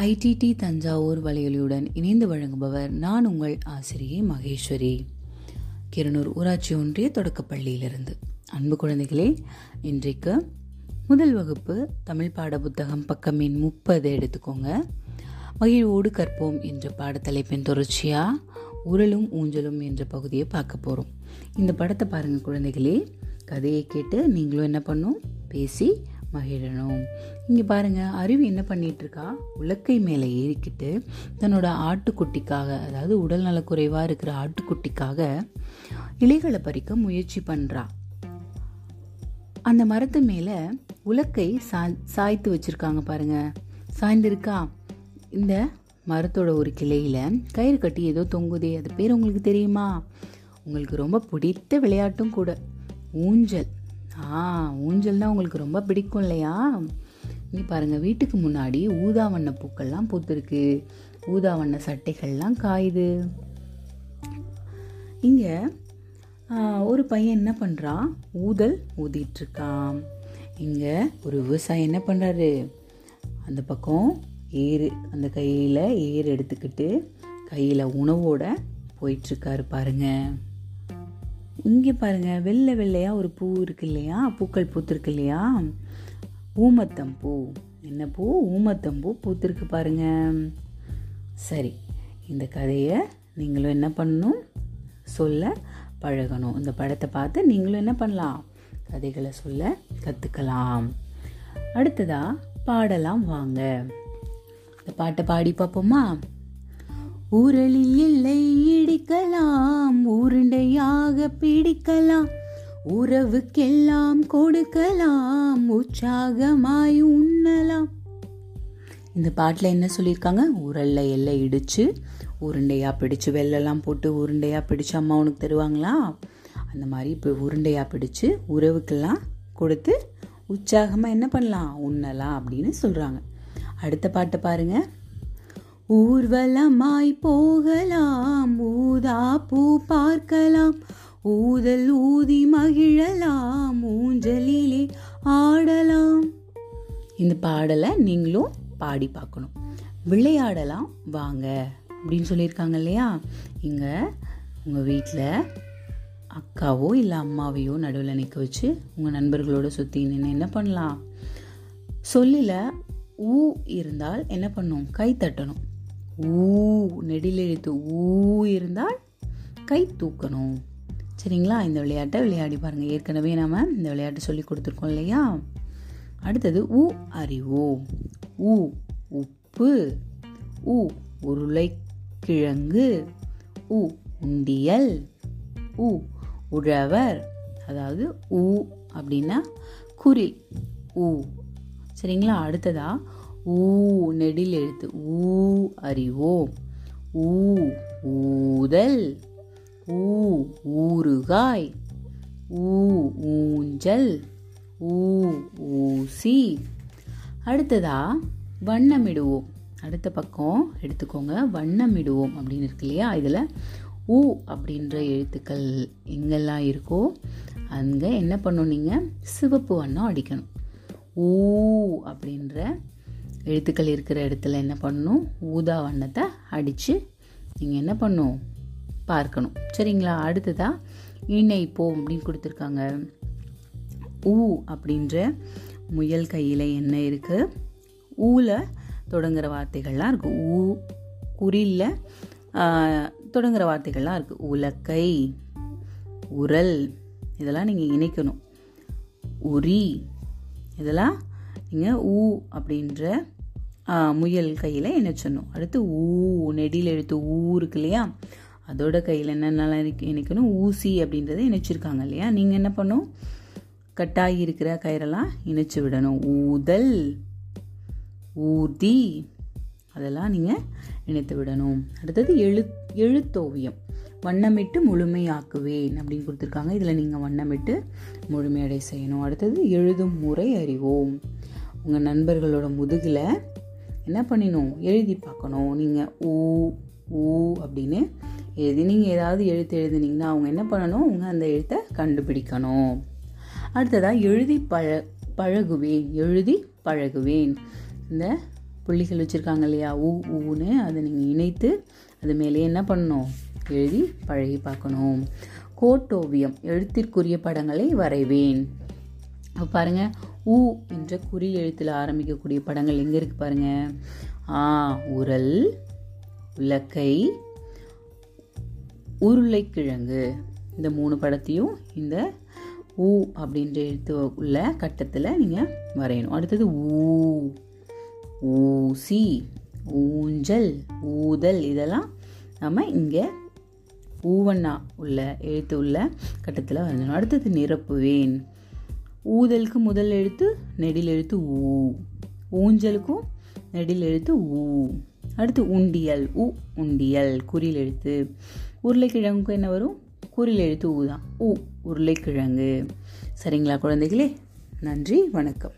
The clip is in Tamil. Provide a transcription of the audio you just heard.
ஐடிடி தஞ்சாவூர் வலையொலியுடன் இணைந்து வழங்குபவர் நான் உங்கள் ஆசிரியை மகேஸ்வரி. கிருநூர் ஊராட்சி ஒன்றிய தொடக்கப்பள்ளியிலிருந்து. அன்பு குழந்தைகளே இன்றைக்கு முதல் வகுப்பு தமிழ் பாட புத்தகம் பக்கமின் முப்பது எடுத்துக்கோங்க. மகிழ்வோடு கற்போம் என்ற பாடத்தலைப்பின் தொடர்ச்சியாக உரலும் ஊஞ்சலும் என்ற பகுதியை பார்க்க போகிறோம் இந்த படத்தை பாருங்கள் குழந்தைகளே. கதையை கேட்டு நீங்களும் என்ன பண்ணும்? பேசி மகிழணும். இங்கே பாருங்கள் அருவி என்ன பண்ணிகிட்ருக்கா இருக்கா உலக்கை மேலே ஏறிக்கிட்டு தன்னோட ஆட்டுக்குட்டிக்காக அதாவது உடல் நலக்குறைவாக இருக்கிற ஆட்டுக்குட்டிக்காக இலைகளை பறிக்க முயற்சி பண்ணுறா அந்த மரத்து மேலே உலக்கை சா சாய்த்து வச்சிருக்காங்க பாருங்கள் சாய்ந்திருக்கா? இந்த மரத்தோட ஒரு கிளையில் கயிறு கட்டி ஏதோ தொங்குதே அது பேர் உங்களுக்கு தெரியுமா? உங்களுக்கு ரொம்ப பிடித்த விளையாட்டும் கூட. ஊஞ்சல். ஆ ஊஞ்சல்னால் உங்களுக்கு ரொம்ப பிடிக்கும் இல்லையா? நீ பாருங்கள் வீட்டுக்கு முன்னாடி ஊதா வண்ண பூக்கள்லாம் பூத்துருக்கு. ஊதா வண்ண சட்டைகள்லாம் காயுது. இங்கே ஒரு பையன் என்ன பண்ணுறான் ஊதல் ஊதிட்டுருக்கான். இங்கே ஒரு விவசாயி என்ன பண்ணுறாரு அந்த பக்கம் ஏறு அந்த கையில் ஏறு எடுத்துக்கிட்டு கையில் உணவோட போயிட்டுருக்காரு பாருங்கள் இங்கே பாருங்கள் வெள்ளை வெள்ளையாக ஒரு பூ இருக்கு இல்லையா? பூக்கள் பூத்திருக்கு இல்லையா? ஊமத்தம் பூ. என்ன பூ? ஊமத்தம் பூ பூத்திருக்கு பாருங்க. சரி இந்த கதையை நீங்களும் என்ன பண்ணணும்? சொல்ல பழகணும். இந்த படத்தை பார்த்து நீங்களும் என்ன பண்ணலாம்? கதைகளை சொல்ல கற்றுக்கலாம் அடுத்ததா பாடலாம் வாங்க. இந்த பாட்டை பாடி பார்ப்போமா? ஊரலில் இல்லை இடிக்கலாம். பிடிக்கலாம். உறவுக்கெல்லாம் கொடுக்கலாம். உற்சாகமாய் உண்ணலாம். இந்த பாட்டில் என்ன சொல்லியிருக்காங்க? உரல்ல எல்லை இடித்து உருண்டையாக பிடிச்சு வெள்ளெல்லாம் போட்டு உருண்டையாக பிடிச்சு அம்மா உனக்கு தருவாங்களா? அந்த மாதிரி இப்போ உருண்டையாக பிடிச்சு உறவுக்கெல்லாம் கொடுத்து உற்சாகமாக என்ன பண்ணலாம்? உண்ணலாம் அப்படின்னு சொல்கிறாங்க அடுத்த பாட்டை பாருங்கள் ஊர்வலமாய் போகலாம். ஊதா பூ பார்க்கலாம். ஊதல் ஊதி மகிழலாம் ஊஞ்சலிலே ஆடலாம். இந்த பாடலை நீங்களும் பாடி பார்க்கணும். விளையாடலாம் வாங்க. அப்படின்னு சொல்லியிருக்காங்க இல்லையா? இங்கே உங்கள் வீட்டில் அக்காவோ இல்லை அம்மாவையோ நடுவில் நிற்க வச்சு உங்கள் நண்பர்களோட சுற்றி நின்று என்ன பண்ணலாம்? சொல்லில் ஊ இருந்தால் என்ன பண்ணும்? கை தட்டணும். ஊ நெடிலெழுத்து ஊ இருந்தால் கை தூக்கணும். சரிங்களா? இந்த விளையாட்டை விளையாடி பாருங்கள் ஏற்கனவே நம்ம இந்த விளையாட்டு சொல்லி கொடுத்துருக்கோம் இல்லையா? அடுத்தது ஊ அறிவோம் ஊ உப்பு. ஊ உருளைக்கிழங்கு. ஊ உண்டியல். ஊ உழவர். அதாவது ஊ அப்படின்னா குறி ஊ சரிங்களா? அடுத்ததா ஊ நெடில் எழுத்து. ஊ அறிவோம் ஊ ஊதல். ஊ ஊறுகாய் ஊ ஊஞ்சல் ஊ ஊசி. அடுத்ததா வண்ணமிடுவோம். அடுத்த பக்கம் எடுத்துக்கோங்க. வண்ணமிடுவோம் அப்படின்னு இருக்கு இல்லையா? இதில் ஊ அப்படின்ற எழுத்துக்கள் எங்கெல்லாம் இருக்கோ அங்கே என்ன பண்ணணும் நீங்கள் சிவப்பு வண்ணம் அடிக்கணும். ஊ அப்படின்ற எழுத்துக்கள் இருக்கிற இடத்துல என்ன பண்ணணும் ஊதா வண்ணத்தை அடித்து நீங்கள் என்ன பண்ணும்? பார்க்கணும். சரிங்களா? அடுத்ததா இணைப்போ அப்படின்னு கொடுத்துருக்காங்க. ஊ அப்படின்ற முயல் கையில் என்ன இருக்குது ஊல தொடங்குற வார்த்தைகள்லாம் இருக்குது ஊ குறில்ல தொடங்குற வார்த்தைகள்லாம் இருக்குது உலக்கை உரல் இதெல்லாம் நீங்கள் இணைக்கணும். உரி இதெல்லாம் நீங்கள் ஊ அப்படின்ற முயல் கையில் இணைச்சிடணும். அடுத்து ஊ நெடியில் எழுத்து ஊ இருக்கு இல்லையா? அதோட கையில் என்னென்னலாம் இணைக்கணும் ஊசி அப்படின்றத இணைச்சிருக்காங்க இல்லையா? நீங்கள் என்ன பண்ணும்? கட்டாகி இருக்கிற கயிறெல்லாம் இணைச்சு விடணும். ஊதல் ஊதி அதெல்லாம் நீங்கள் இணைத்து விடணும். அடுத்தது எழு எழுத்தோவியம். வண்ணமிட்டு முழுமையாக்குவேன் அப்படின்னு கொடுத்துருக்காங்க. இதில் நீங்கள் வண்ணமிட்டு முழுமையடை செய்யணும். அடுத்தது எழுதும் முறை அறிவோம். உங்கள் நண்பர்களோட முதுகில் என்ன பண்ணிடணும்? எழுதி பார்க்கணும். நீங்கள் ஊ ஊ அப்படின்னு எழுதி நீங்கள் ஏதாவது எழுத்து எழுதுனீங்கன்னா அவங்க என்ன பண்ணணும்? அவங்க அந்த எழுத்தை கண்டுபிடிக்கணும். அடுத்ததாக எழுதி பழ பழகுவேன் எழுதி பழகுவேன். இந்த புள்ளிகள் வச்சுருக்காங்க இல்லையா? ஊ ஊன்னு அதை நீங்கள் இணைத்து அது மேலே என்ன பண்ணணும்? எழுதி பழகி பார்க்கணும். கோட்டோவியம் எழுத்திற்குரிய படங்களை வரைவேன். பாருங்கள் ஊ என்ற குறி எழுத்தில் ஆரம்பிக்கக்கூடிய படங்கள் எங்கே இருக்குது பாருங்கள் ஆ உரல் உலக்கை உருளைக்கிழங்கு. இந்த மூணு படத்தையும் இந்த ஊ அப்படின்ற எழுத்து உள்ள கட்டத்தில் நீங்கள் வரையணும். அடுத்தது ஊ. ஊசி ஊஞ்சல் ஊதல். இதெல்லாம் நம்ம இங்கே ஊவண்ணா உள்ள எழுத்து உள்ள கட்டத்தில் வரையணும். அடுத்தது நிரப்புவேன் ஊதலுக்கு முதல் எழுத்து நெடில் எழுத்து ஊ. ஊஞ்சலுக்கும் நெடில் எழுத்து ஊ. அடுத்து உண்டியல் உ உண்டியல் குறியில் எழுத்து. உருளைக்கிழங்குக்கு என்ன வரும்? குறில் எழுத்து ஊ தான். ஊ உருளைக்கிழங்கு. சரிங்களா குழந்தைகளே? நன்றி வணக்கம்.